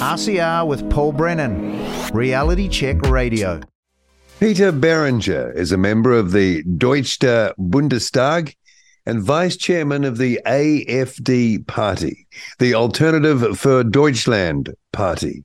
RCR with Paul Brennan, Reality Check Radio. Peter Boehringer is a member of the Deutscher Bundestag and vice chairman of the AFD party, the Alternative for Deutschland party.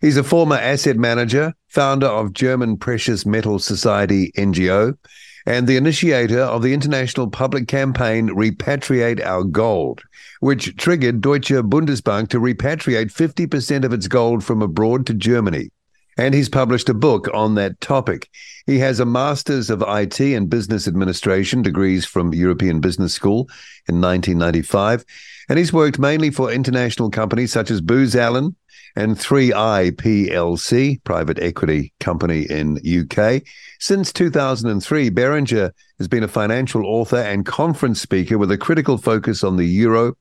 He's a former asset manager, founder of German Precious Metal Society NGO, and the initiator of the international public campaign Repatriate Our Gold, which triggered Deutsche Bundesbank to repatriate 50% of its gold from abroad to Germany. And he's published a book on that topic. He has a Master's of IT and Business Administration degrees from European Business School in 1995. And he's worked mainly for international companies such as Booz Allen, and 3i PLC, private equity company in UK. Since 2003, Boehringer has been a financial author and conference speaker with a critical focus on the euro,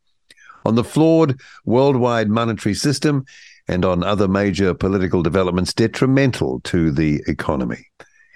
on the flawed worldwide monetary system, and on other major political developments detrimental to the economy.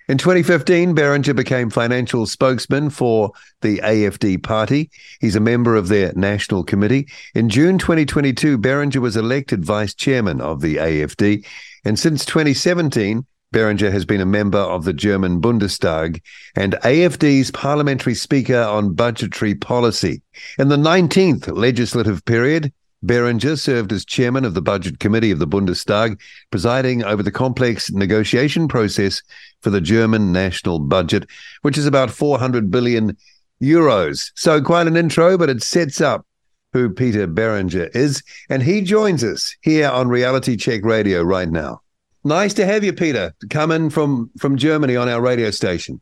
In 2015, Boehringer became financial spokesman for the AFD party. He's a member of their national committee. In June 2022, Boehringer was elected vice chairman of the AFD. And since 2017, Boehringer has been a member of the German Bundestag and AFD's parliamentary speaker on budgetary policy. In the 19th legislative period, Boehringer served as chairman of the Budget Committee of the Bundestag, presiding over the complex negotiation process for the German national budget, which is about 400 billion euros. So, quite an intro, but it sets up who Peter Boehringer is. And he joins us here on Reality Check Radio right now. Nice to have you, Peter, coming from, from Germany on our radio station.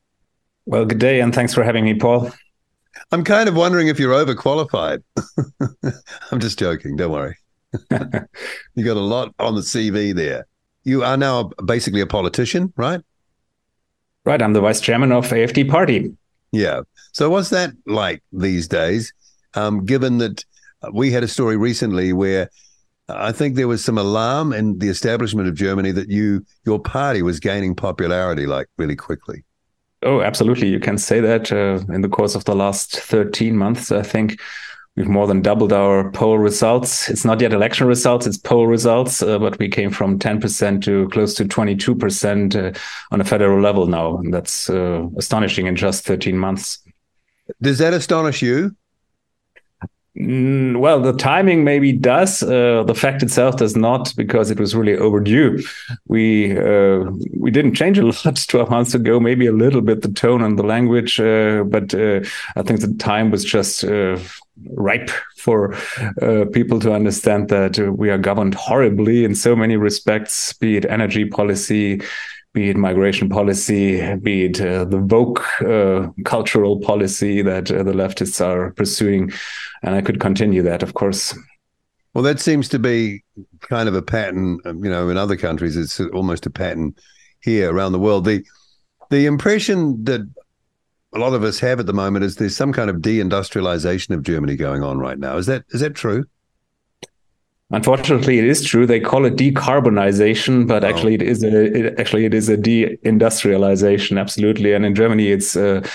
Well, good day, and thanks for having me, Paul. I'm kind of wondering if you're overqualified. I'm just joking. Don't worry. you got a lot on the CV there. You are now basically a politician, right? Right. I'm the vice chairman of AFD party. Yeah. So what's that like these days? Um, given that we had a story recently where I think there was some alarm in the establishment of Germany that you your party was gaining popularity like really quickly. Oh, absolutely. You can say that uh, in the course of the last 13 months, I think we've more than doubled our poll results. It's not yet election results, it's poll results, uh, but we came from 10% to close to 22% uh, on a federal level now. And that's uh, astonishing in just 13 months. Does that astonish you? Mm, well, the timing maybe does. Uh, the fact itself does not, because it was really overdue. We uh, we didn't change a lot 12 months ago. Maybe a little bit the tone and the language, uh, but uh, I think the time was just uh, ripe for uh, people to understand that we are governed horribly in so many respects, be it energy policy, be it migration policy, be it uh, the woke uh, cultural policy that uh, the leftists are pursuing. And I could continue that, of course. Well, that seems to be kind of a pattern, um, you know, in other countries. It's almost a pattern here around the world. The the impression that a lot of us have at the moment is there's some kind of deindustrialization of Germany going on right now. Is that is that true? Unfortunately, it is true. They call it decarbonization, but actually, it is a it, actually it is a deindustrialization. Absolutely, and in Germany, it's uh,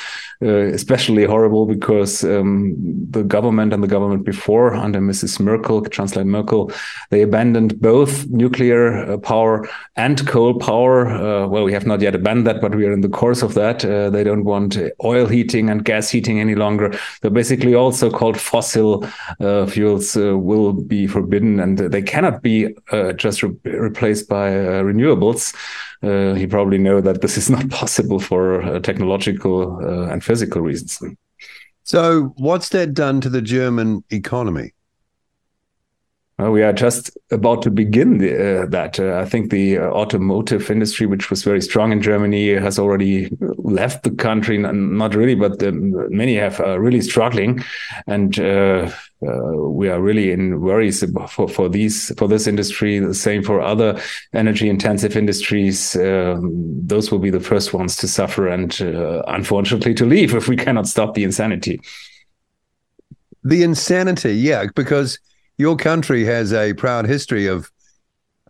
uh, especially horrible because um, the government and the government before, under Mrs. Merkel, Chancellor Merkel, they abandoned both nuclear uh, power and coal power. Uh, well, we have not yet abandoned that, but we are in the course of that. Uh, they don't want oil heating and gas heating any longer. So basically, also called fossil uh, fuels will be forbidden and they cannot be just re replaced by renewables. Uh, you probably know that this is not possible for uh, technological uh, and physical reasons. So, what's that done to the German economy? Well, we are just about to begin the, uh, that. Uh, I think the uh, automotive industry, which was very strong in Germany, has already left the country. Not really, but many have uh, really struggling, and uh, uh, we are really in worries for for these for this industry. The same for other energy-intensive industries. Um, those will be the first ones to suffer, and unfortunately, to leave if we cannot stop the insanity. The insanity, yeah, because your country has a proud history of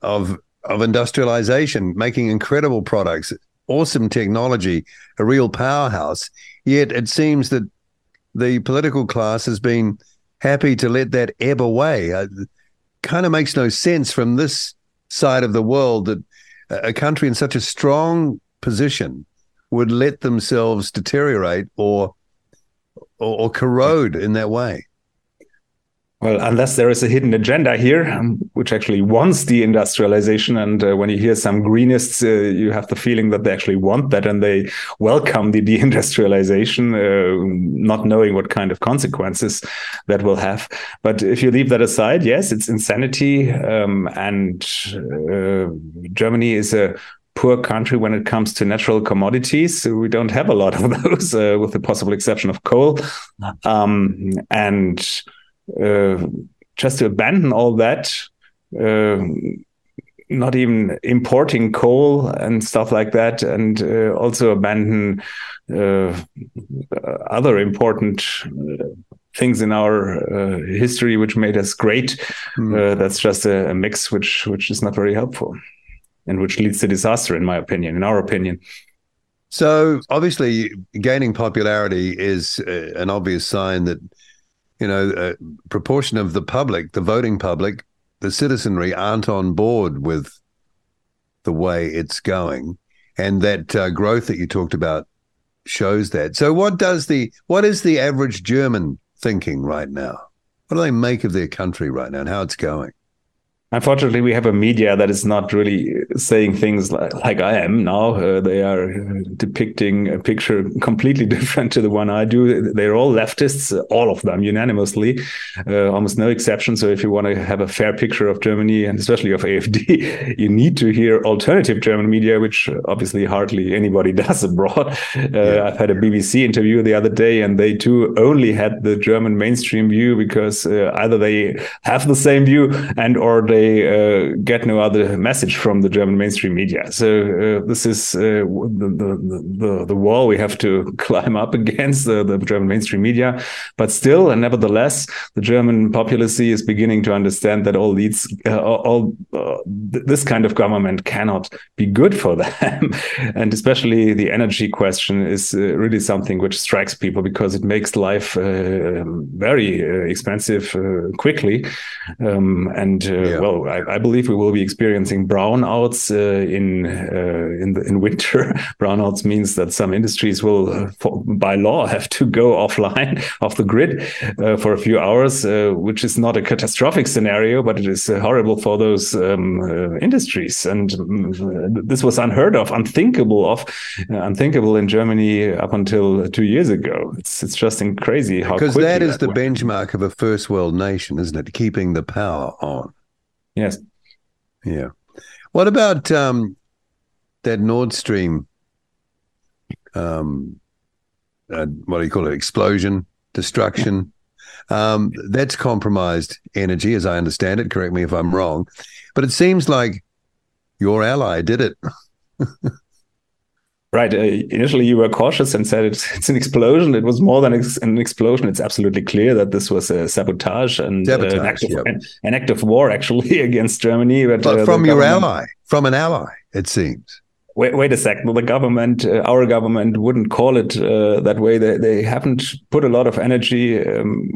of of industrialization, making incredible products, awesome technology, a real powerhouse. Yet it seems that the political class has been happy to let that ebb away. Uh, it kind of makes no sense from this side of the world that a country in such a strong position would let themselves deteriorate or or, or corrode in that way. Well, unless there is a hidden agenda here, um, which actually wants deindustrialization. And uh, when you hear some greenists, uh, you have the feeling that they actually want that and they welcome the deindustrialization, uh, not knowing what kind of consequences that will have. But if you leave that aside, yes, it's insanity. Um, and uh, Germany is a poor country when it comes to natural commodities. So we don't have a lot of those, uh, with the possible exception of coal. Um, and just to abandon all that, uh, not even importing coal and stuff like that, and uh, also abandon other important things in our uh, history which made us great. Mm. Uh, that's just a, a, mix which which is not very helpful, and which leads to disaster, in my opinion, in our opinion. So obviously, gaining popularity is uh, an obvious sign that you know, a proportion of the public, the voting public, the citizenry aren't on board with the way it's going. And that uh, growth that you talked about shows that. So what does the what is the average German thinking right now? What do they make of their country right now and how it's going? Unfortunately, we have a media that is not really saying things like, like I am now. Uh, they are depicting a picture completely different to the one I do. They're all leftists, all of them unanimously, uh, almost no exception. So if you want to have a fair picture of Germany and especially of AFD, you need to hear alternative German media, which obviously hardly anybody does abroad. Uh, yeah. I've had a BBC interview the other day, and they too only had the German mainstream view because uh, either they have the same view and or they they uh, get no other message from the German mainstream media. So uh, this is uh, the, the, the, the wall we have to climb up against the, the German mainstream media. But still, and nevertheless, the German populace is beginning to understand that all these uh, all uh, this kind of government cannot be good for them, and especially the energy question is uh, really something which strikes people because it makes life very expensive quickly. Um, and yeah. Well, I, I, believe we will be experiencing brownouts uh, in uh, in the, in winter. brownouts means that some industries will, uh, for, by law, have to go offline off the grid uh, for a few hours, uh, which is not a catastrophic scenario, but it is horrible for those um, industries. And this was unheard of, unthinkable of, unthinkable in Germany up until two years ago. It's it's just crazy how because that is that the went. benchmark of a first world nation, isn't it? Keeping the power on. Yes. Yeah. What about um, that Nord Stream? Um, uh, what do you call it? Explosion, destruction. Um, that's compromised energy, as I understand it. Correct me if I'm wrong, but it seems like your ally did it. Right. Uh, initially, you were cautious and said it's, it's an explosion. It was more than ex- an explosion. It's absolutely clear that this was a sabotage and sabotage, uh, an, act of, yep. an, an, act of war, actually, against Germany. But, but uh, from your ally, from an ally, it seems. Wait, wait a second. The government, uh, our government, wouldn't call it uh, that way. They, they haven't put a lot of energy um,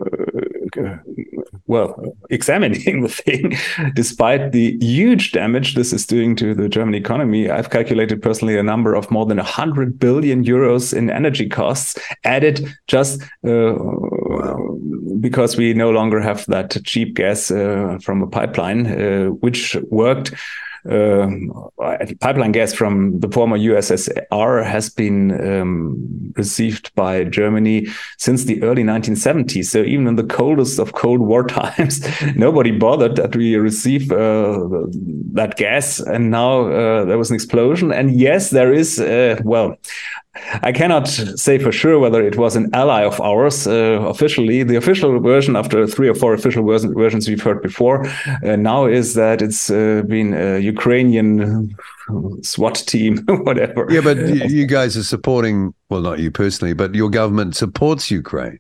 well, examining the thing, despite the huge damage this is doing to the German economy, I've calculated personally a number of more than 100 billion euros in energy costs added just uh, because we no longer have that cheap gas uh, from a pipeline, uh, which worked um, pipeline gas from the former USSR has been um, received by Germany since the early 1970s. So even in the coldest of Cold War times, nobody bothered that we receive uh, that gas. And now uh, there was an explosion. And yes, there is, uh, well, I cannot say for sure whether it was an ally of ours uh, officially. The official version, after three or four official versions we've heard before, uh, now is that it's uh, been a Ukrainian SWAT team, whatever. Yeah, but you guys are supporting, well, not you personally, but your government supports Ukraine.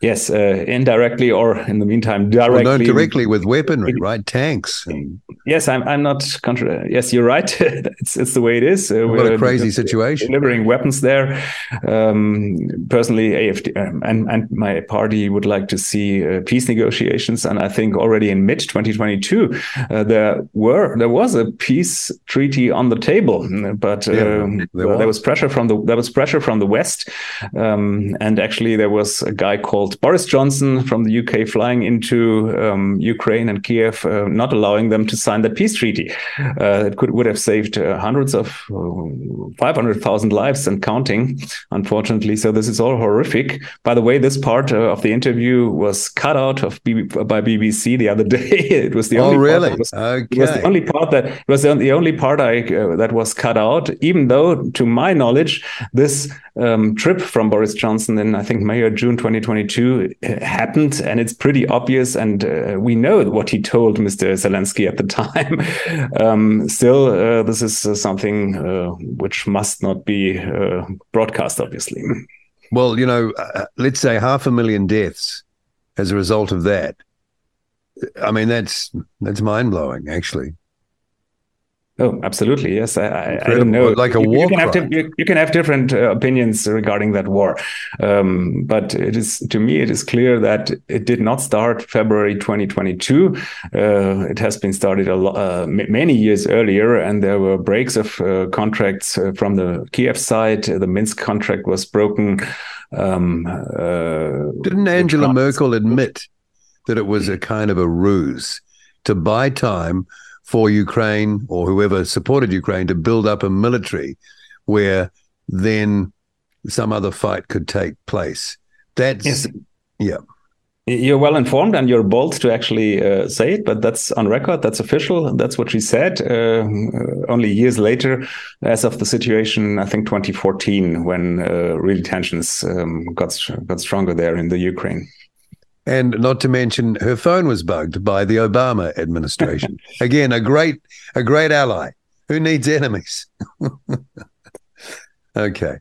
Yes, uh, indirectly or in the meantime directly. Well, directly with weaponry, right? Tanks. And... Yes, I'm. I'm not. Contra- yes, you're right. it's it's the way it is. Uh, what a crazy situation. Delivering weapons there. Um, personally, AFD um, and and my party would like to see uh, peace negotiations, and I think already in mid 2022 uh, there were there was a peace treaty on the table, but yeah, um, there, was. there, was. pressure from the there was pressure from the West, um, and actually there was a guy called called Boris Johnson from the UK flying into um, Ukraine and Kiev, uh, not allowing them to sign that peace treaty. Uh, it could would have saved uh, hundreds of uh, 500,000 lives and counting, unfortunately. So this is all horrific. By the way, this part uh, of the interview was cut out of B by BBC the other day. it was the oh, only really? Was, okay. It was the only part that it was the only part I that was cut out. Even though, to my knowledge, this um, trip from Boris Johnson in I think May or June 2022 uh, happened, and it's pretty obvious. And uh, we know what he told Mr. Zelensky at the time. um, still, uh, this is uh, something uh, which must not be broadcast, obviously. Well, you know, let's say half a million deaths as a result of that. I mean, that's that's mind blowing, actually. Oh, absolutely. Yes, I, I don't know. Like a war. You can have, you, you can have different uh, opinions regarding that war, um, but it is to me it is clear that it did not start February 2022. Uh, it has been started a lo- uh, many years earlier, and there were breaks of uh, contracts uh, from the Kiev side. The Minsk contract was broken. Um, uh, Didn't Angela Merkel admit that it was a kind of a ruse to buy time? For Ukraine or whoever supported Ukraine to build up a military where then some other fight could take place. That's yes. yeah. You're well informed and you're bold to actually uh, say it, but that's on record. That's official. That's what she said. Uh, only years later, as of the situation, I think 2014, when uh, really tensions um, got got stronger there in the Ukraine. And not to mention, her phone was bugged by the Obama administration. Again, a great, a great ally. Who needs enemies? okay.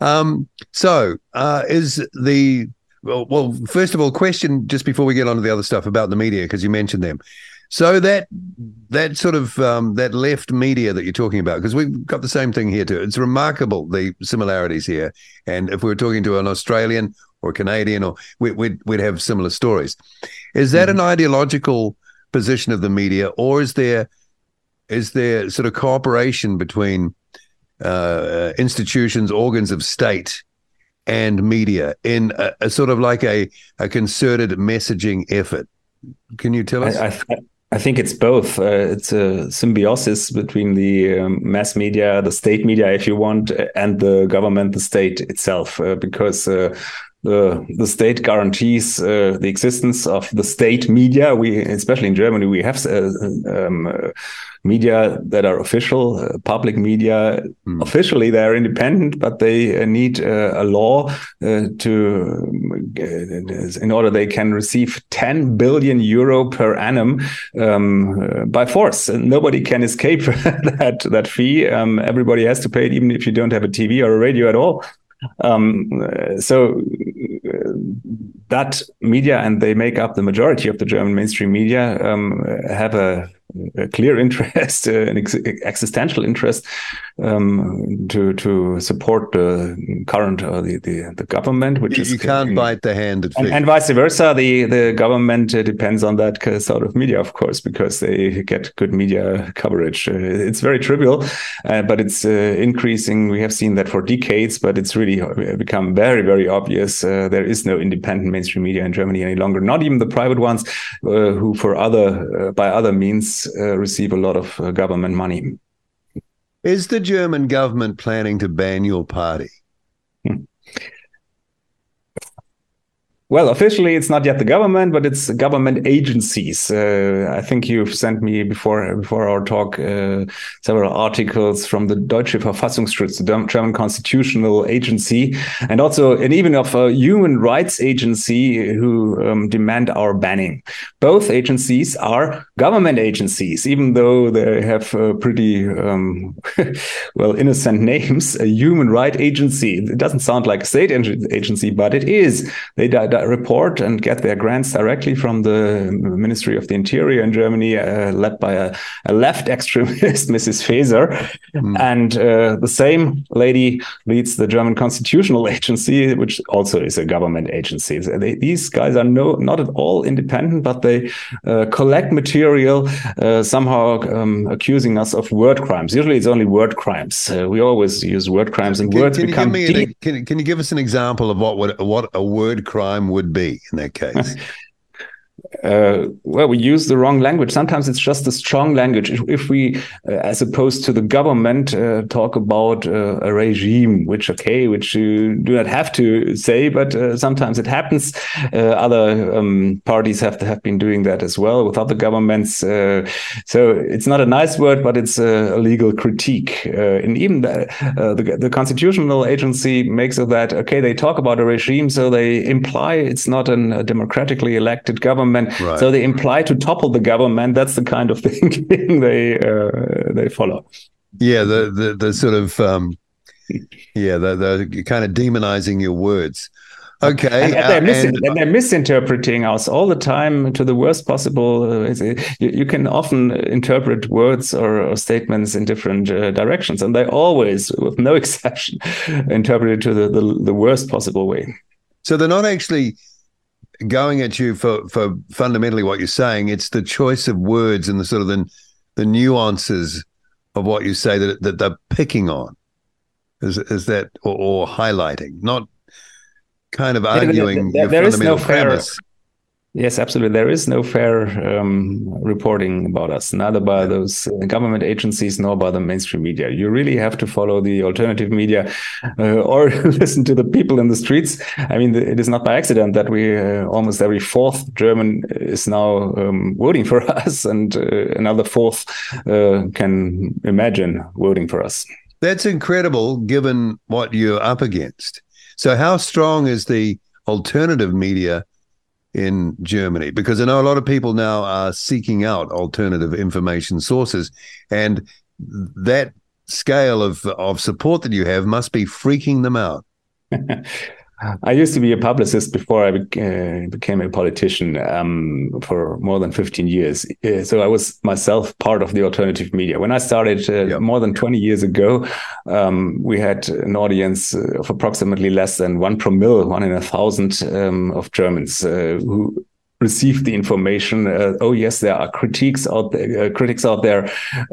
Um, so, uh, is the well, well, first of all, question just before we get on to the other stuff about the media because you mentioned them. So that that sort of um, that left media that you're talking about, because we've got the same thing here too. It's remarkable the similarities here. And if we were talking to an Australian or Canadian, or we, would we'd, we'd have similar stories. Is that mm-hmm. an ideological position of the media, or is there is there sort of cooperation between uh, institutions, organs of state, and media in a, a, sort of like a, a concerted messaging effort? Can you tell us? I, I, I think it's both. Uh, it's a symbiosis between the um, mass media, the state media, if you want, and the government, the state itself, uh, because uh, the the state guarantees uh, the existence of the state media. We, especially in Germany, we have uh, um, uh, media that are official, uh, public media. Mm. Officially, they are independent, but they uh, need uh, a law to, in order they can receive 10 billion euro per annum um, by force. And nobody can escape that that fee. Um, everybody has to pay it, even if you don't have a TV or a radio at all. Um, so that media, and they make up the majority of the German mainstream media, um, have a a clear interest, uh, an ex existential interest um, to to support the current uh, the, the, the government, which you, is you can't bite the hand and, and, vice versa. The the government uh, depends on that sort of media, of course, because they get good media coverage. Uh, it's very trivial, uh, but it's uh, increasing. We have seen that for decades, but it's really become very very obvious. there is no independent mainstream media in Germany any longer. Not even the private ones, who for other by other means uh, receive a lot of uh, government money. Is the German government planning to ban your party? Hmm. Well, officially, it's not yet the government, but it's government agencies. Uh, I think you've sent me before before our talk uh, several articles from the Deutsche Verfassungsschutz, the German constitutional agency, and also and even of a human rights agency who um, demand our banning. Both agencies are government agencies, even though they have uh, pretty um, well innocent names. A human rights agency. It doesn't sound like a state agency, but it is. They report and get their grants directly from the Ministry of the Interior in Germany, uh, led by a, a, left extremist, Mrs. Faeser. Mm. And uh, the same lady leads the German Constitutional Agency, which also is a government agency. They, these guys are no, not at all independent, but they uh, collect material, uh, somehow um, accusing us of word crimes. Usually it's only word crimes. Uh, we always use word crimes and can, words can become. You give me can, can you give us an example of what would, what a word crime would be in that case? uh, well, we use the wrong language. Sometimes it's just a strong language. If, if we, uh, as opposed to the government, uh, talk about uh, a regime, which okay, which you do not have to say, but uh, sometimes it happens. Uh, other um, parties have have been doing that as well with other governments. so it's not a nice word, but it's a, legal critique. and even the, the, the constitutional agency makes of that okay. They talk about a regime, so they imply it's not an, a democratically elected government government. Right. So they imply to topple the government. That's the kind of thinking they uh, they follow. Yeah, the the the sort of um, yeah, the the kind of demonizing your words. Okay, and, and, they're mis- and, and, they're misinterpreting us all the time to the worst possible. Uh, you, you, can often interpret words or, or statements in different uh, directions, and they always, with no exception, interpret it to the, the, the worst possible way. So they're not actually going at you for for fundamentally what you're saying. It's the choice of words and the sort of the the nuances of what you say that that they're picking on. Is is that or, or highlighting, not kind of arguing there, there, there is no premise. Fair, Yes, absolutely. There is no fair um, reporting about us, neither by those uh, government agencies nor by the mainstream media. You really have to follow the alternative media uh, or listen to the people in the streets. I mean, it is not by accident that we uh, almost every fourth German is now um, voting for us, and uh, another fourth uh, can imagine voting for us. That's incredible, given what you're up against. So, how strong is the alternative media? In Germany? Because I know a lot of people now are seeking out alternative information sources, and that scale of of support that you have must be freaking them out. I used to be a publicist before I uh, became a politician um, for more than 15 years. Uh, so I was myself part of the alternative media. When I started uh, more than 20 years ago, um, we had an audience of approximately less than one promille, one in a thousand um, of Germans uh, who received the information. Uh, oh yes, there are critiques out there, uh, critics out there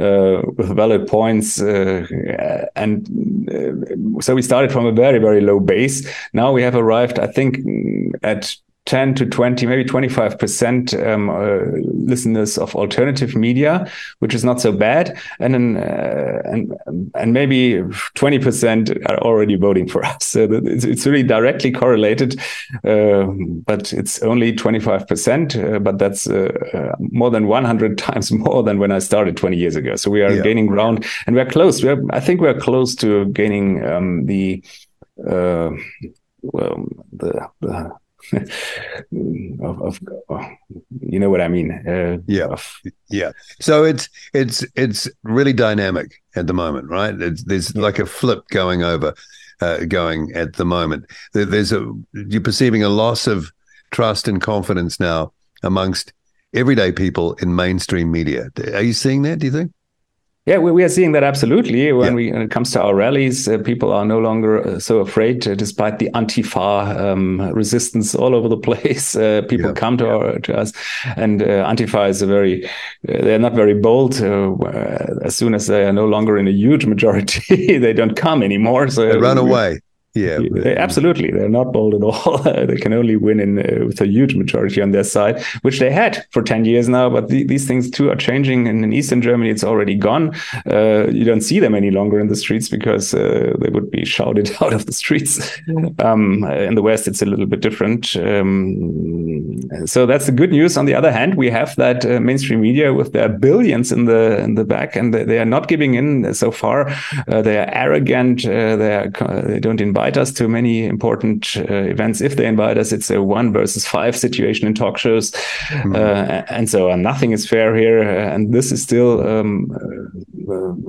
uh, with valid points, uh, and uh, so we started from a very very low base. Now we have arrived, I think, at 10 to 20, maybe 25% um, uh, listeners of alternative media, which is not so bad. And then, uh, and, and maybe 20% are already voting for us. So it's, it's really directly correlated, uh, but it's only 25%, uh, but that's uh, uh, more than 100 times more than when I started 20 years ago. So we are yeah. gaining ground and we're close. We're, I think we're close to gaining um, the, well, the, the of, of, of, you know what I mean. Uh, yeah, of, yeah. So it's it's it's really dynamic at the moment, right? It's, there's yeah. like a flip going over, uh, going at the moment. There's a you're perceiving a loss of trust and confidence now amongst everyday people in mainstream media. Are you seeing that? Do you think? Yeah, we, we are seeing that absolutely. When, yeah. we, when it comes to our rallies, uh, people are no longer uh, so afraid, uh, despite the Antifa um, resistance all over the place. Uh, people yeah. come to, our, to us, and uh, Antifa is a very, uh, they're not very bold. as soon as they are no longer in a huge majority, they don't come anymore. So they run away. Yeah, absolutely. They're not bold at all. they can only win in uh, with a huge majority on their side, which they had for 10 years now. But the, these things too are changing. And in Eastern Germany, it's already gone. Uh, you don't see them any longer in the streets because uh, they would be shouted out of the streets. Um, in the West, it's a little bit different. Um, so that's the good news. On the other hand, we have that uh, mainstream media with their billions in the in the back, and they, they are not giving in so far. Uh, they are arrogant. Uh, they are, they don't invite invite us to many important uh, events. If they invite us, it's a one versus five situation in talk shows, mm-hmm. uh, and so on. Nothing is fair here, uh, and this is still um,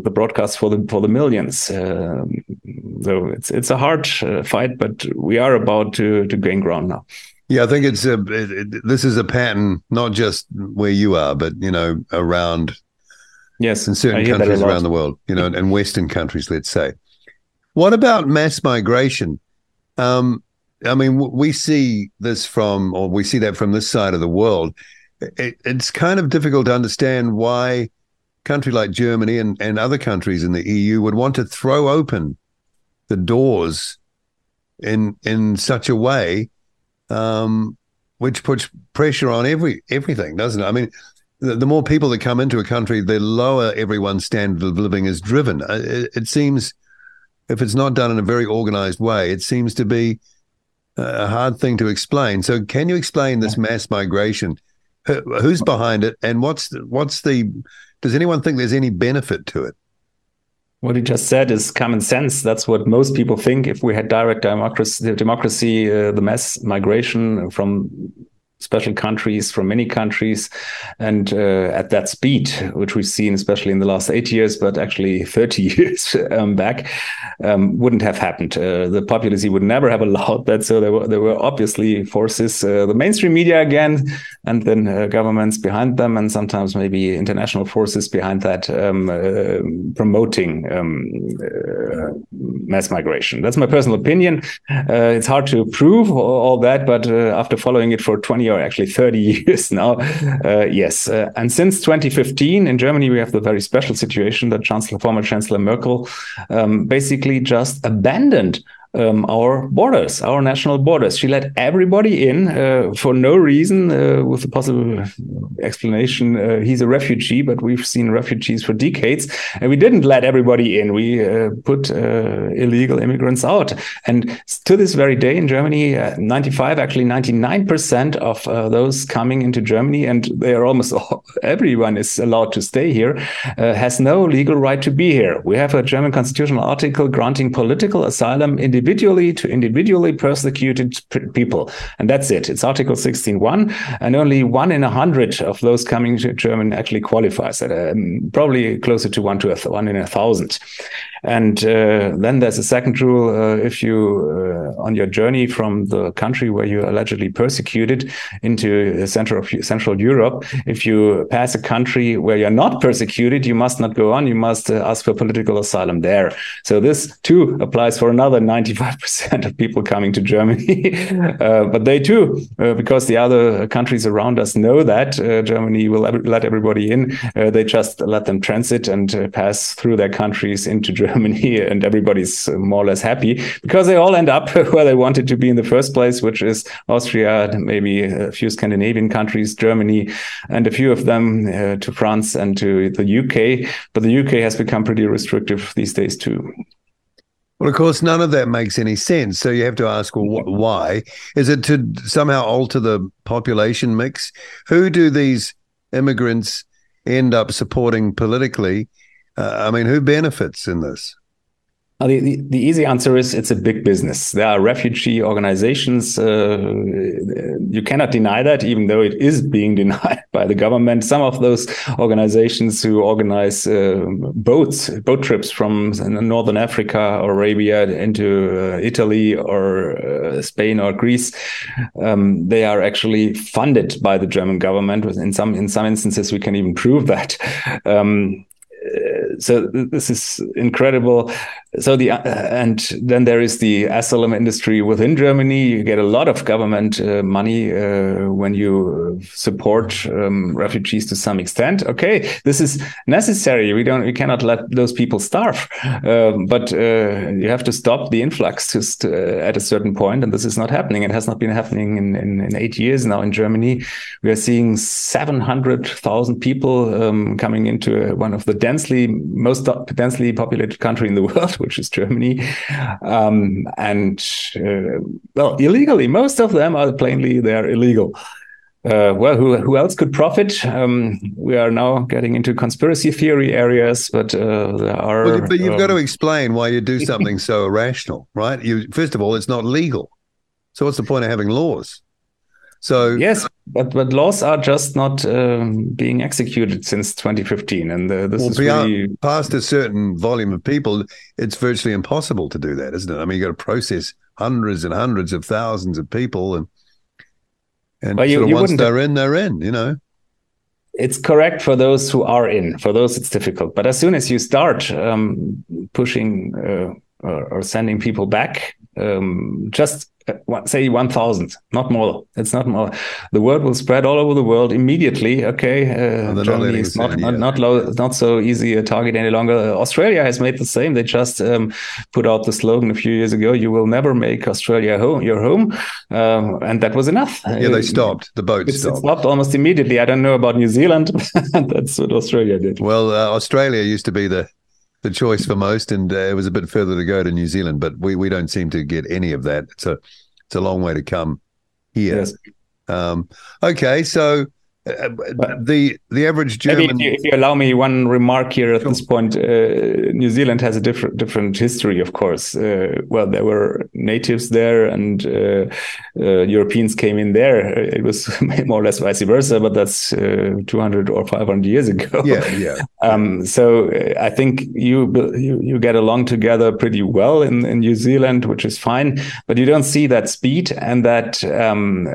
the broadcast for the for the millions. so it's it's a hard fight, but we are about to to gain ground now. Yeah, I think it's a. It, it, this is a pattern, not just where you are, but you know, around. Yes, in certain countries around the world, you know, and Western countries, let's say. What about mass migration? Um, I mean, we see this from, or we see that from this side of the world. It, it's kind of difficult to understand why country like Germany and, and other countries in the EU would want to throw open the doors in in such a way um, which puts pressure on every everything, doesn't it? I mean, the, the, more people that come into a country, the lower everyone's standard of living is driven. Uh, it, it, seems, if it's not done in a very organized way, it seems to be a hard thing to explain. So, can you explain this mass migration? Who's behind it, and what's the, what's the? Does anyone think there's any benefit to it? what you just said is common sense. That's what most people think. If we had direct democracy, democracy, uh, the mass migration from special countries from many countries and uh, at that speed which we've seen especially in the last eight years but actually 30 years um, back um, wouldn't have happened. Uh, the populace would never have allowed that so there were there were obviously forces uh, the mainstream media again and then uh, governments behind them and sometimes maybe international forces behind that um, uh, promoting um, uh, mass migration that's my personal opinion it's hard to prove all, that but after following it for 20 or actually 30 years now. Uh, yes. Uh, and since 2015 in Germany, we have the very special situation that Chancellor, former Chancellor Merkel um, basically just abandoned um, our borders, our national borders. She let everybody in uh, for no reason, uh, with the possible explanation uh, he's a refugee, but we've seen refugees for decades, and we didn't let everybody in. We uh, put uh, illegal immigrants out, and to this very day in Germany, uh, 95, actually 99% of those coming into Germany, and they are almost all, everyone is allowed to stay here, has no legal right to be here. We have a German constitutional article granting political asylum in individually to individually persecuted people. And that's it. It's Article 16.1. And only one in a hundred of those coming to Germany actually qualifies. Um, probably closer to one to a one in a thousand. And uh, then there's a second rule: uh, if you, uh, on your journey from the country where you allegedly persecuted into central Central Europe, if you pass a country where you're not persecuted, you must not go on. You must uh, ask for political asylum there. So this too applies for another 95% of people coming to Germany. Uh, but they too, uh, because the other countries around us know that Germany will let everybody in, they just let them transit and pass through their countries into Germany. Germany and everybody's more or less happy because they all end up where they wanted to be in the first place, which is Austria, maybe a few Scandinavian countries, Germany, and a few of them uh, to France and to the UK. But the UK has become pretty restrictive these days too. Well, of course, none of that makes any sense. So you have to ask, well, wh- why? Is it to somehow alter the population mix? Who do these immigrants end up supporting politically? Uh, I mean, who benefits in this? The, the, the, easy answer is it's a big business. There are refugee organizations. Uh, you cannot deny that, even though it is being denied by the government. Some of those organizations who organize uh, boats, boat trips from Northern Africa or Arabia into uh, Italy or uh, Spain or Greece, um, they are actually funded by the German government. In some in some instances, we can even prove that. Um, so this is incredible. So the uh, and then there is the asylum industry within Germany. You get a lot of government uh, money uh, when you support um, refugees to some extent. Okay, this is necessary. We don't we cannot let those people starve, um, but you have to stop the influx just at a certain point, and this is not happening. It has not been happening in, in, in eight years now in Germany. We are seeing seven hundred thousand people um, coming into one of the densely most densely populated country in the world, which is Germany. Um, and uh, well, illegally, most of them are plainly they're illegal. Uh, well, who who else could profit? Um, we are now getting into conspiracy theory areas, but uh, there are. Well, but you've um, got to explain why you do something so irrational, right? You first of all, it's not legal. So what's the point of having laws? So yes, but but laws are just not um, being executed since 2015, and uh, this well, is really... past a certain volume of people. It's virtually impossible to do that, isn't it? I mean, you got to process hundreds and hundreds of thousands of people, and And But you- sort of you once they're in, they're in. You know. it's correct for those who are in. For those, it's difficult. But as soon as you start um, pushing uh, or, or sending people back, um, just uh, say 1,000, not more. It's not more. The word will spread all over the world immediately. Okay, uh, Germany is not not not, low, not so easy a target any longer. Australia has made the same. They just um, put out the slogan a few years ago: "You will never make Australia home, your home," um, and that was enough. Yeah, they Uh, stopped. The boat it stopped. stopped almost immediately. I don't know about New Zealand. That's what Australia did. Well, uh, Australia used to be the the choice for most, and uh, it was a bit further to go to New Zealand, but we, we don't seem to get any of that. It's a it's a long way to come here. Yes. Um, okay, so uh, the the average Maybe German. if you, if you allow me one remark here at Sure. this point, uh, New Zealand has a different different history, of course. Uh, well, there were natives there, and uh, uh, Europeans came in there. It was more or less vice versa, but that's uh, 200 or 500 years ago. yeah, yeah. Um, so I think you, you you get along together pretty well in, in New Zealand, which is fine. But you don't see that speed and that um,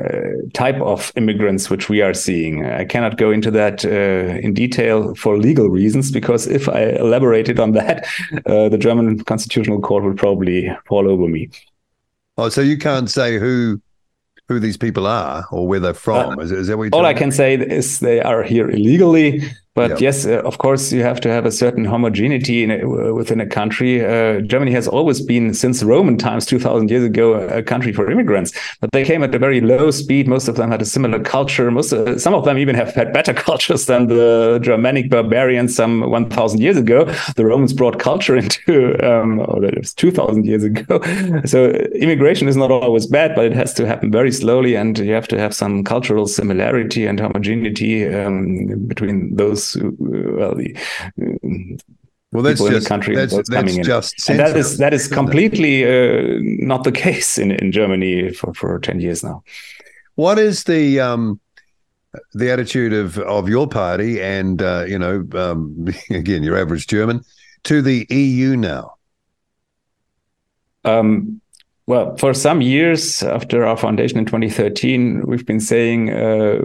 type of immigrants which we are seeing. I cannot go into that uh, in detail for legal reasons because if I elaborated on that, uh, the German Constitutional Court would probably fall over me. Oh, so you can't say who who these people are or where they're from. is, is that what you're Uh, All I can say is they are here illegally. But Yeah. yes, uh, of course, you have to have a certain homogeneity in a, within a country. Uh, Germany has always been, since Roman times, 2,000 years ago, a, country for immigrants. But they came at a very low speed. Most of them had a similar culture. Most, uh, some of them even have had better cultures than the Germanic barbarians some 1,000 years ago. The Romans brought culture into, um, oh, that was 2,000 years ago. So uh, immigration is not always bad, but it has to happen very slowly, and you have to have some cultural similarity and homogeneity um, between those, who, well, the, um, Well, that's people in the just country that's, that's coming in. just and that is that is completely uh, not the case in, in Germany for, for 10 years now. What is the um the attitude of of your party and uh, you know um, again your average German to the EU now? Um, well, for some years after our foundation in 2013, we've been saying uh,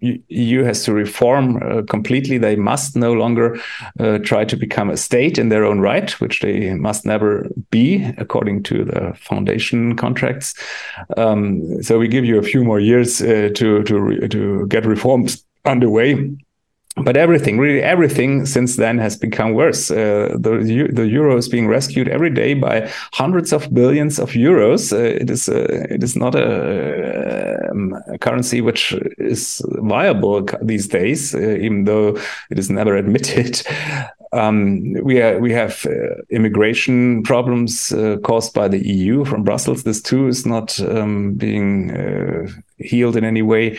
EU has to reform uh, completely. They must no longer uh, try to become a state in their own right, which they must never be according to the foundation contracts. Um, so we give you a few more years uh, to to to get reforms underway. But everything, really everything since then has become worse. Uh, the the euro is being rescued every day by hundreds of billions of euros. Uh, it is uh, it is not a, um, a currency which is viable these days, uh, even though it is never admitted. Um, we are, we have uh, immigration problems uh, caused by the EU from Brussels. This too is not um, being healed in any way.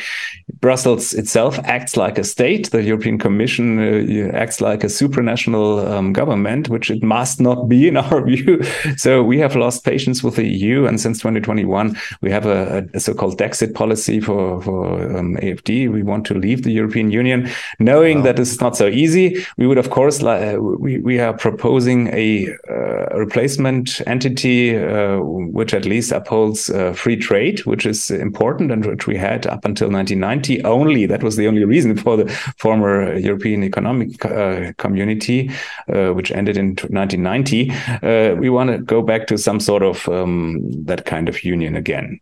Brussels itself acts like a state. The European Commission uh, acts like a supranational um, government, which it must not be in our view. So we have lost patience with the EU, and since 2021, we have a, a so-called Dexit policy for for um, AFD. We want to leave the European Union, knowing Wow. that it's not so easy. We would, of course, uh, we we are proposing a, uh, replacement entity uh, which at least upholds uh, free trade, which is important and which we had up until 1990 only. That was the only reason for the former European Economic uh, Community, uh, which ended in 1990. Uh, we want to go back to some sort of um, that kind of union again.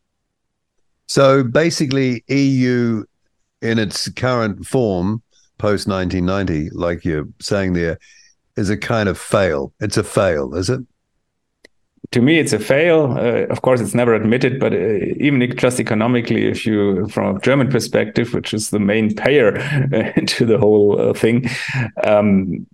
So basically, EU in its current form post 1990, like you're saying there, is a kind of fail. It's a fail, is it? To me it's a fail. Uh, of course it's never admitted but uh, even just economically if you from a german perspective which is the main payer into the whole uh, thing um,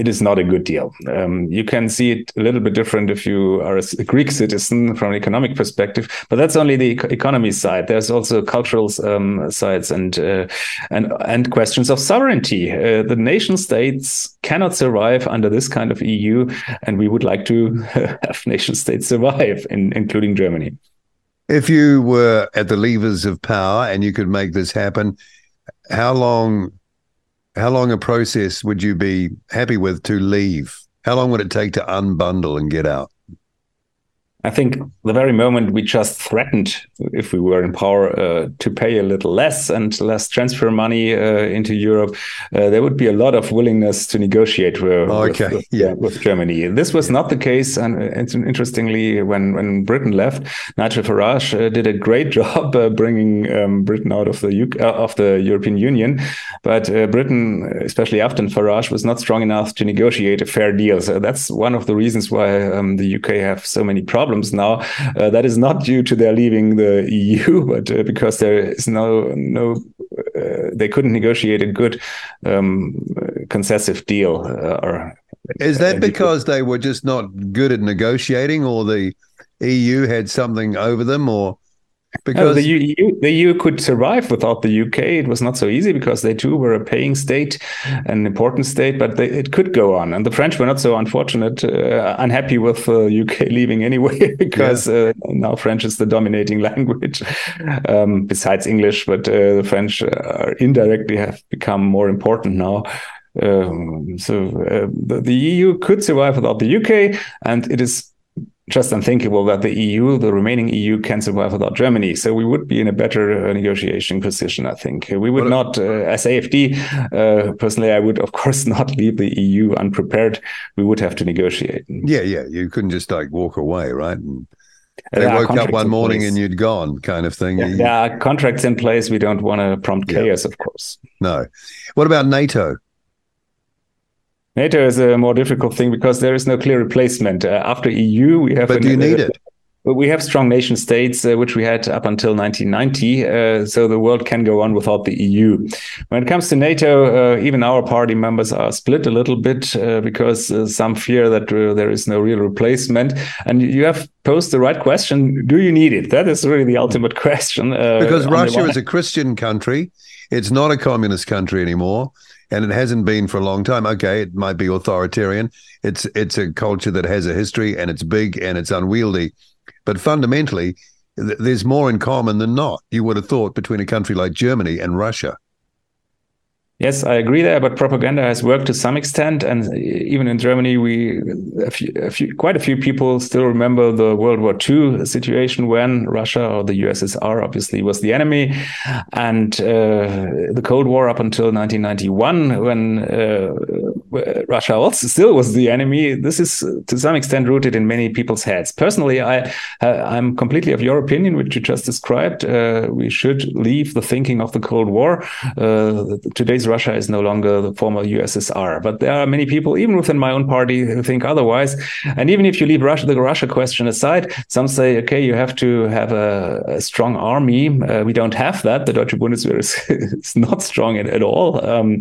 it is not a good deal. Um, you can see it a little bit different if you are a Greek citizen from an economic perspective, but that's only the eco- economy side. There's also cultural um, sides and uh, and and questions of sovereignty. Uh, the nation states cannot survive under this kind of EU, and we would like to have nation states survive, in, including Germany. If you were at the levers of power and you could make this happen, how long how long a process would you be happy with to leave? How long would it take to unbundle and get out? I think the very moment we just threatened, if we were in power, uh, to pay a little less and less transfer money uh, into Europe, uh, there would be a lot of willingness to negotiate with, okay. with, yeah. with Germany. This was not the case, and interestingly, when when Britain left, Nigel Farage uh, did a great job uh, bringing um, Britain out of the UK, uh, of the European Union, but Britain, especially after Farage, was not strong enough to negotiate a fair deal. So that's one of the reasons why um, the UK have so many problems problems now. Uh, that is not due to their leaving the EU, but uh, because there is no no uh, they couldn't negotiate a good um, concessive deal. or is that because they were just not good at negotiating, or the EU had something over them, or because no, the EU, the EU could survive without the UK. It was not so easy because they too were a paying state, an important state, but they, it could go on. And the French were not so unfortunate, uh, unhappy with uh, UK leaving anyway, because yeah. uh, now French is the dominating language um, besides English. But uh, the French uh, indirectly have become more important now. Um, so uh, the, the EU could survive without the UK, and it is just unthinkable that the EU, the remaining EU, can survive without Germany. So we would be in a better uh, negotiation position, I think. We would not, uh, as AFD, uh, personally, I would, of course, not leave the EU unprepared. We would have to negotiate. Yeah, yeah. You couldn't just like walk away, right? And they woke up one morning and you'd gone, kind of thing. Yeah, you, there are contracts in place. We don't want to prompt yeah. chaos, of course. No. What about NATO? NATO is a more difficult thing because there is no clear replacement. Uh, after EU, we have. But an, do you need uh, it? We have strong nation states, uh, which we had up until 1990. Uh, so the world can go on without the EU. When it comes to NATO, uh, even our party members are split a little bit uh, because some fear that there is no real replacement. And you have posed the right question: Do you need it? That is really the ultimate question. because Russia is a Christian country; it's not a communist country anymore and it hasn't been for a long time. Okay, it might be authoritarian. It's it's a culture that has a history and it's big and it's unwieldy, but fundamentally, th- there's more in common than not. You would have thought between a country like Germany and Russia. Yes, I agree there, but propaganda has worked to some extent, and even in Germany, we a few, a few, quite a few people still remember the World War II situation when Russia or the USSR obviously was the enemy, and uh, the Cold War up until 1991 when uh, Russia also still was the enemy. This is to some extent rooted in many people's heads. Personally, I I'm completely of your opinion, which you just described. Uh, we should leave the thinking of the Cold War. Uh, today's Russia is no longer the former USSR. But there are many people, even within my own party, who think otherwise. And even if you leave Russia, the Russia question aside, some say, okay, you have to have a, a strong army. Uh, we don't have that. The Deutsche Bundeswehr is, is not strong at, at all. Um,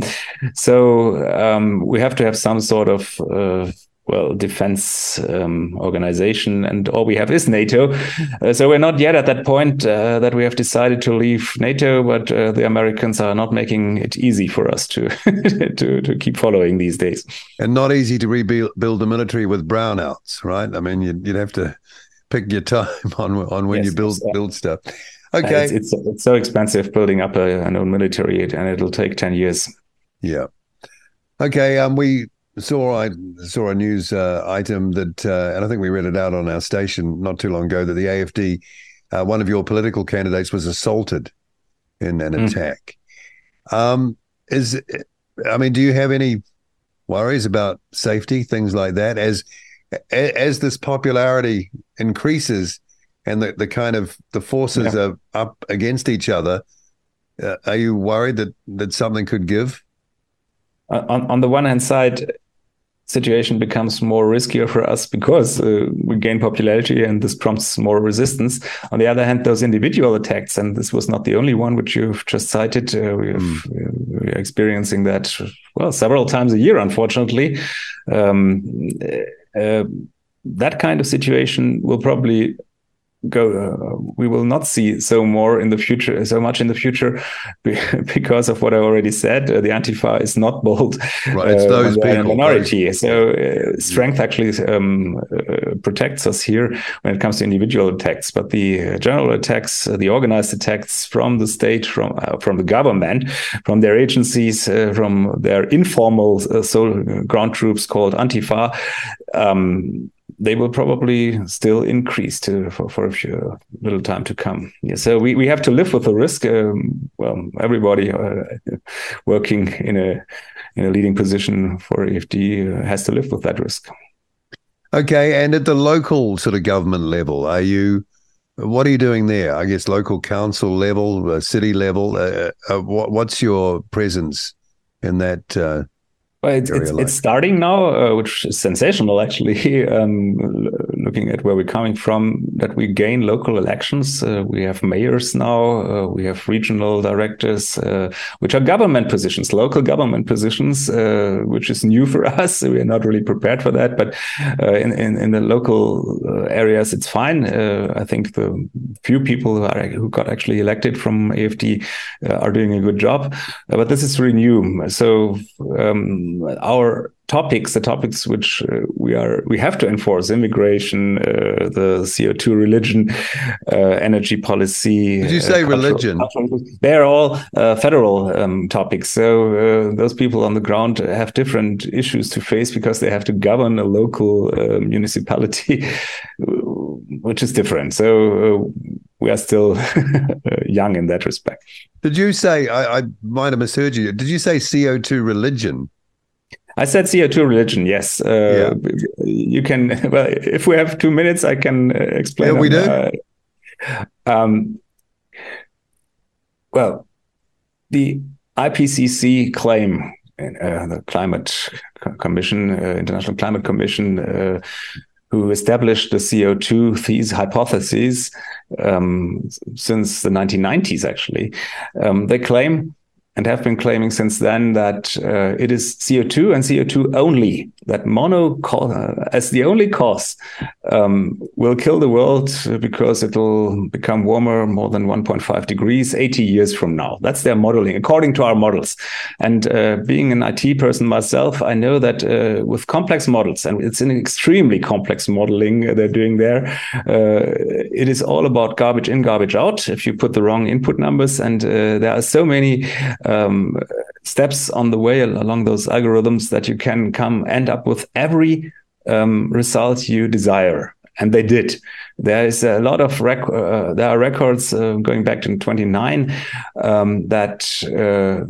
so um, we have to have some sort of uh, well defense um, organization, and all we have is NATO. Uh, so we're not yet at that point uh, that we have decided to leave NATO, but uh, the Americans are not making it easy for us to to to keep following these days. And not easy to rebuild the military with brownouts, right? I mean, you'd, you'd have to pick your time on on when yes, you build yes, build stuff. Okay, it's, it's, it's so expensive building up a, an own military, and it'll take ten years. Yeah. Okay. Um, we saw I saw a news uh, item that, uh, and I think we read it out on our station not too long ago that the AFD, uh, one of your political candidates, was assaulted in an mm. attack. Um, is I mean, do you have any worries about safety, things like that, as as this popularity increases and the, the kind of the forces yeah. are up against each other? Uh, are you worried that that something could give? On, on the one hand side, situation becomes more riskier for us because uh, we gain popularity and this prompts more resistance. On the other hand, those individual attacks, and this was not the only one which you've just cited, uh, we have, mm. we're experiencing that, well, several times a year, unfortunately. Um, uh, that kind of situation will probably go uh, we will not see so more in the future so much in the future because of what i already said. Uh, the antifa is not bold right it's uh, those people. minority. So uh, strength actually um, uh, protects us here when it comes to individual attacks but the general attacks the organized attacks from the state from from the government from their agencies from their informal so ground troops called antifa um, they will probably still increase to for, for a few, little time to come. Yeah, so we, we have to live with the risk. Um, well, everybody uh, working in a in a leading position for AFD has to live with that risk. Okay, and at the local sort of government level, are you? What are you doing there? I guess local council level, uh, city level. Uh, uh, what, what's your presence in that? Well, it's, it's, it's, starting now, uh, which is sensational, actually. Um, looking at where we're coming from, that we gain local elections. Uh, we have mayors now, uh, we have regional directors, uh, which are government positions, local government positions, uh, which is new for us. We are not really prepared for that, but uh, in, in, in, the local areas, it's fine. I think the few people who, are, who got actually elected from AFD are doing a good job, but this is really new. So. Um, our topics, the topics which uh, we are we have to enforce: immigration, uh, the CO two religion, uh, energy policy. Did you say cultural, religion? Cultural, they're all uh, federal um, topics. So uh, those people on the ground have different issues to face because they have to govern a local uh, municipality, which is different. So we are still young in that respect. Did you say I, I might have misheard you? Did you say CO two religion? I said CO2 religion. Yes. Uh, yeah. You can, well, if we have two minutes, I can uh, explain. Yeah, we do. Uh, um, well, the IPCC claim, uh, the Climate Commission, uh, International Climate Commission, uh, who established the CO2 these hypotheses um, since the 1990s, actually, um, they claim and have been claiming since then that uh, it is CO2 and CO2 only, that mono uh, as the only cause um, will kill the world because it will become warmer more than 1.5 degrees 80 years from now. That's their modeling, according to our models. And uh, being an IT person myself, I know that uh, with complex models, and it's an extremely complex modeling they're doing there, uh, it is all about garbage in, garbage out. If you put the wrong input numbers, and uh, there are so many um, steps on the way along those algorithms that you can come end up with every um, result you desire and they did. There is a lot of rec- uh, there are records uh, going back to 29 um, that uh,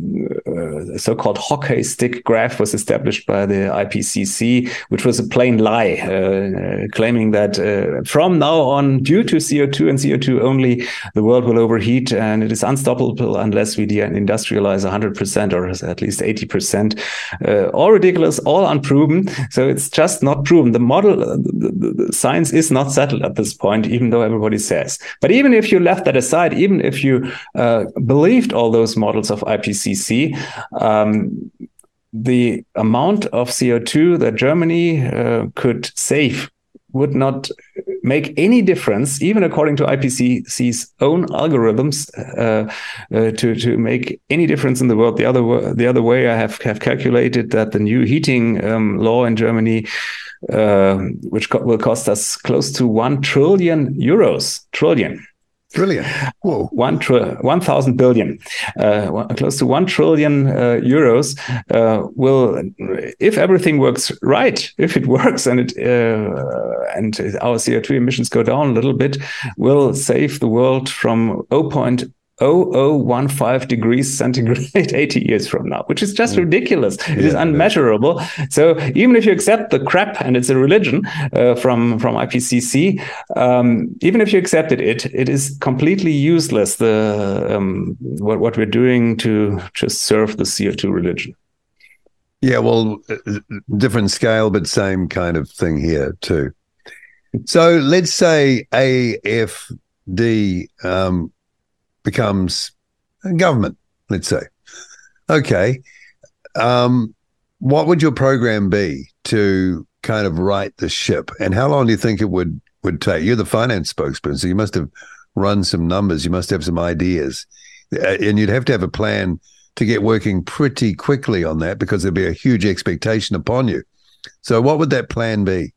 uh, so-called hockey stick graph was established by the IPCC, which was a plain lie, uh, claiming that uh, from now on, due to CO2 and CO2 only, the world will overheat and it is unstoppable unless we de-industrialize 100% or at least 80%. all ridiculous, all unproven. So it's just not proven. The model, the, the science is not settled at this point, even though everybody says. But even if you left that aside, even if you uh, believed all those models of IPCC, um, the amount of CO2 that Germany uh, could save would not make any difference, even according to IPCC's own algorithms, uh, uh, to to make any difference in the world. The other the other way, I have have calculated that the new heating um, law in Germany uh, which co will cost us close to 1 trillion euros. Trillion. Trillion. Whoa. One tr- 1,000 billion, uh, close to 1 trillion uh, euros uh, will, if everything works right, if it works and it, uh, and our CO2 emissions go down a little bit, will save the world from 0.0 0015 degrees centigrade 80 years from now, which is just mm. ridiculous. It yeah, is unmeasurable. So even if you accept the crap and it's a religion uh, from from IPCC, um, even if you accepted it, it is completely useless. The um, what what we're doing to just serve the CO2 religion. Yeah, well, uh, different scale, but same kind of thing here too. So let's say AFD um, becomes government, let's say. Okay. Um, what would your program be to kind of right the ship? And how long do you think it would would take? You're the finance spokesperson, so you must have run some numbers. You must have some ideas, uh, and you'd have to have a plan to get working pretty quickly on that because there'd be a huge expectation upon you. So, what would that plan be?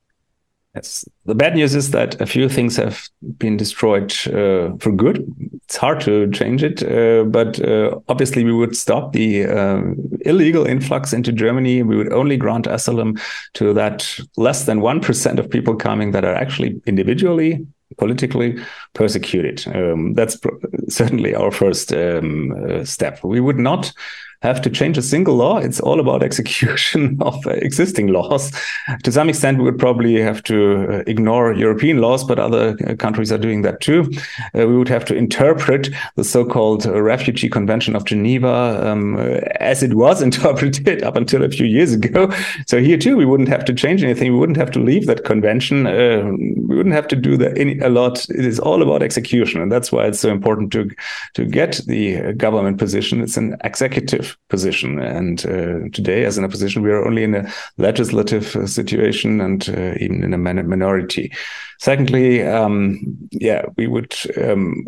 Yes. The bad news is that a few things have been destroyed uh, for good. It's hard to change it, uh, but uh, obviously we would stop the uh, illegal influx into Germany. We would only grant asylum to that less than 1% of people coming that are actually individually politically persecuted. Um, that's certainly our first um, uh, step. We would not have to change a single law. It's all about execution of uh, existing laws. To some extent, we would probably have to uh, ignore European laws, but other uh, countries are doing that too. Uh, we would have to interpret the so-called uh, Refugee Convention of Geneva um, as it was interpreted up until a few years ago. So here too, we wouldn't have to change anything. We wouldn't have to leave that convention. we wouldn't have to do that any, a lot. It is all about execution, and that's why it's so important to to get the government position. It's an executive position. And uh, today, as in a position, we are only in a legislative uh, situation and uh, even in a minority. Secondly, um, yeah, we would um,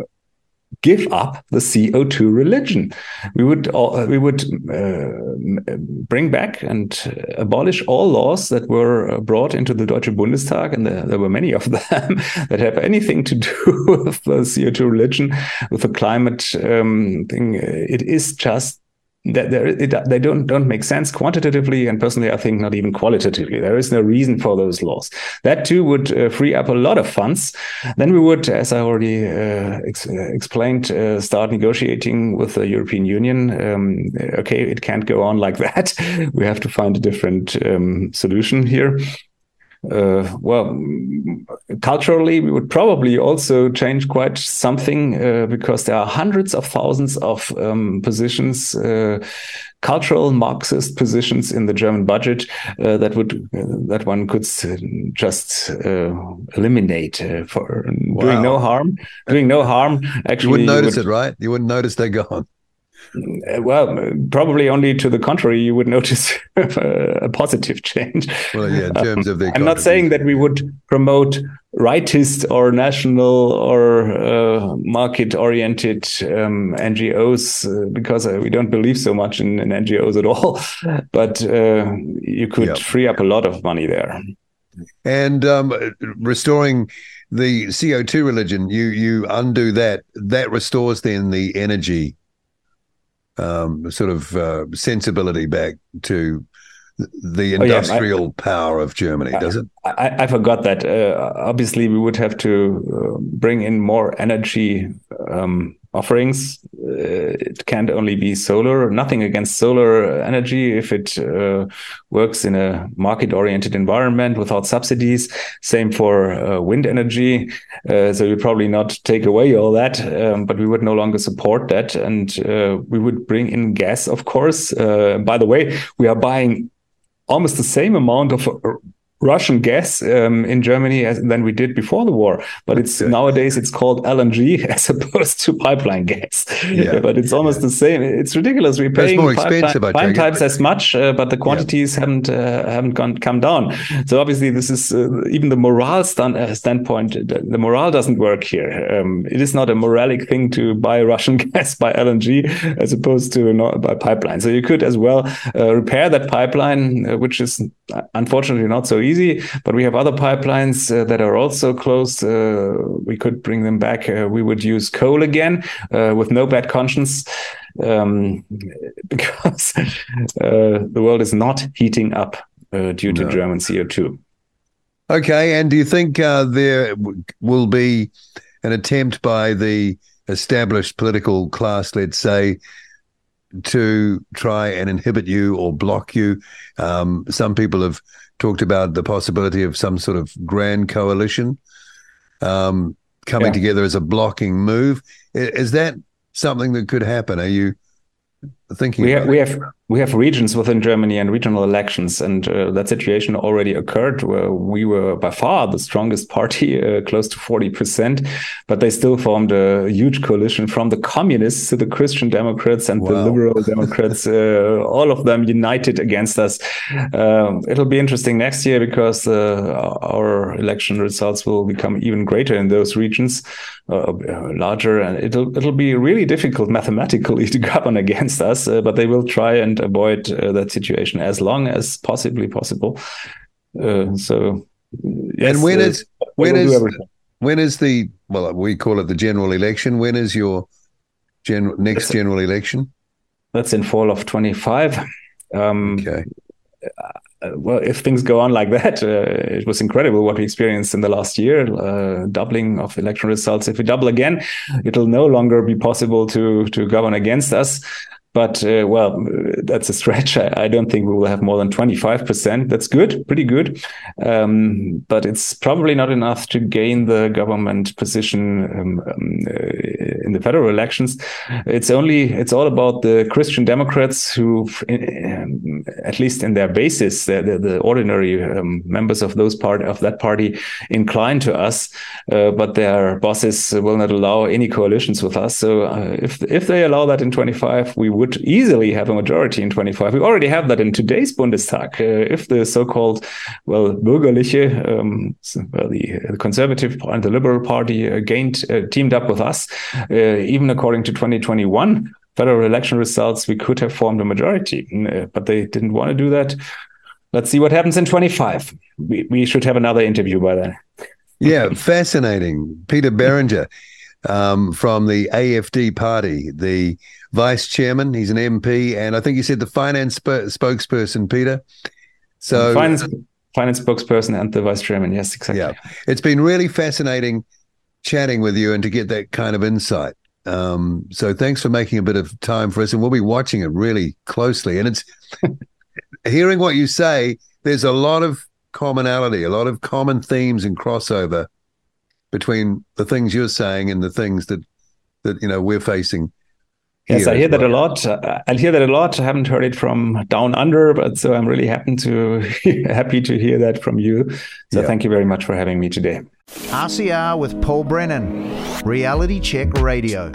give up the CO2 religion. We would uh, we would uh, bring back and abolish all laws that were brought into the Deutsche Bundestag, and there, there were many of them that have anything to do with the CO2 religion, with the climate um, thing. It is just that it, they don't don't make sense quantitatively and personally i think not even qualitatively. There is no reason for those laws. That too would uh, free up a lot of funds. Then we would as i already uh, ex explained uh, start negotiating with the european union. Um, okay it can't go on like that. We have to find a different um, solution here uh, well, culturally, we would probably also change quite something uh, because there are hundreds of thousands of um, positions, uh, cultural Marxist positions in the German budget uh, that would uh, that one could just uh, eliminate for wow. doing no harm. Doing no harm. Actually, you wouldn't notice would, it, right? You wouldn't notice they're gone. Uh, well, probably only to the contrary, you would notice a positive change. Well, yeah, in terms um, of the. I'm not saying that we would promote rightist or national or uh, market-oriented um, NGOs uh, because uh, we don't believe so much in, in NGOs at all. But uh, you could yep. free up a lot of money there. And um, restoring the CO2 religion, you you undo that. That restores then the energy um, sort of uh, sensibility back to the industrial oh, yeah. I, power of Germany, does it? I, I forgot that. Uh, obviously, we would have to uh, bring in more energy um, offerings. Uh, it can't only be solar. Nothing against solar energy if it uh, works in a market-oriented environment without subsidies. Same for uh, wind energy. So we probably not take away all that, um, but we would no longer support that, and we would bring in gas, of course. By the way, we are buying almost the same amount of Russian gas um, in Germany as, than we did before the war. But it's okay. nowadays it's called LNG as opposed to pipeline gas. Yeah. but it's almost yeah. the same. It's ridiculous. We're paying more expensive, five, five times as much, uh, but the quantities yeah. haven't uh, haven't gone come down. So obviously this is uh, even the morale stand, uh, standpoint. The, the, morale doesn't work here. Um, it is not a moralic thing to buy Russian gas by LNG as opposed to not by pipeline. So you could as well uh, repair that pipeline, uh, which is unfortunately not so easy. But we have other pipelines uh, that are also closed. Uh, we could bring them back. Uh, we would use coal again uh, with no bad conscience. Um, because uh, the world is not heating up uh, due to no. German CO2. Okay, and do you think there will be an attempt by the established political class, let's say, to try and inhibit you or block you. Um, some people have talked about the possibility of some sort of grand coalition um, coming yeah. together as a blocking move. Is that something that could happen? Are you thinking? We have, we have we have regions within Germany and regional elections, and uh, that situation already occurred where we were by far the strongest party, uh, close to 40%, but they still formed a huge coalition from the communists to the Christian Democrats and wow. the liberal Democrats, uh, all of them united against us. Um, it'll be interesting next year because uh, our election results will become even greater in those regions, uh, larger, and it'll, it'll be really difficult mathematically to govern against us, uh, but they will try and avoid uh, that situation as long as possibly possible. Uh, so Yes, and when uh, is when is when is the well we call it the general election? When is your gen, next that's general election? That's in fall of twenty five. Um, okay. Uh, well, if things go on like that, uh, it was incredible what we experienced in the last year, uh, doubling of election results. If we double again, it'll no longer be possible to to govern against us. But uh, well, that's a stretch. I, I, don't think we will have more than 25%. That's good, pretty good. Um, but it's probably not enough to gain the government position um, um, uh, in the federal elections. It's only, it's all about the Christian Democrats who, um, at least in their basis, the, the, the ordinary um, members of those part of that party incline to us, uh, but their bosses will not allow any coalitions with us. So uh, if if they allow that in 25, we would would easily have a majority in 25. We already have that in today's Bundestag. Uh, if the so-called, well, Bürgerliche, um, well, the, the, Conservative and the Liberal Party uh, gained, uh, teamed up with us, uh, even according to 2021 federal election results, we could have formed a majority, uh, but they didn't want to do that. Let's see what happens in 25. We, we should have another interview by then. yeah, fascinating. Peter Boehringer um, from the AFD party, the vice chairman. He's an MP, and I think you said the finance sp- spokesperson, Peter. So finance finance spokesperson and the vice chairman. Yes, exactly. Yeah, it's been really fascinating chatting with you and to get that kind of insight. Um, so thanks for making a bit of time for us, and we'll be watching it really closely. And it's hearing what you say. There's a lot of commonality, a lot of common themes and crossover between the things you're saying and the things that that you know we're facing Yes, I hear that a lot. Uh, I hear that a lot. I haven't heard it from down under, but so I'm really happy to happy to hear that from you. So yeah. thank you very much for having me today. RCR with Paul Brennan, Reality Check Radio.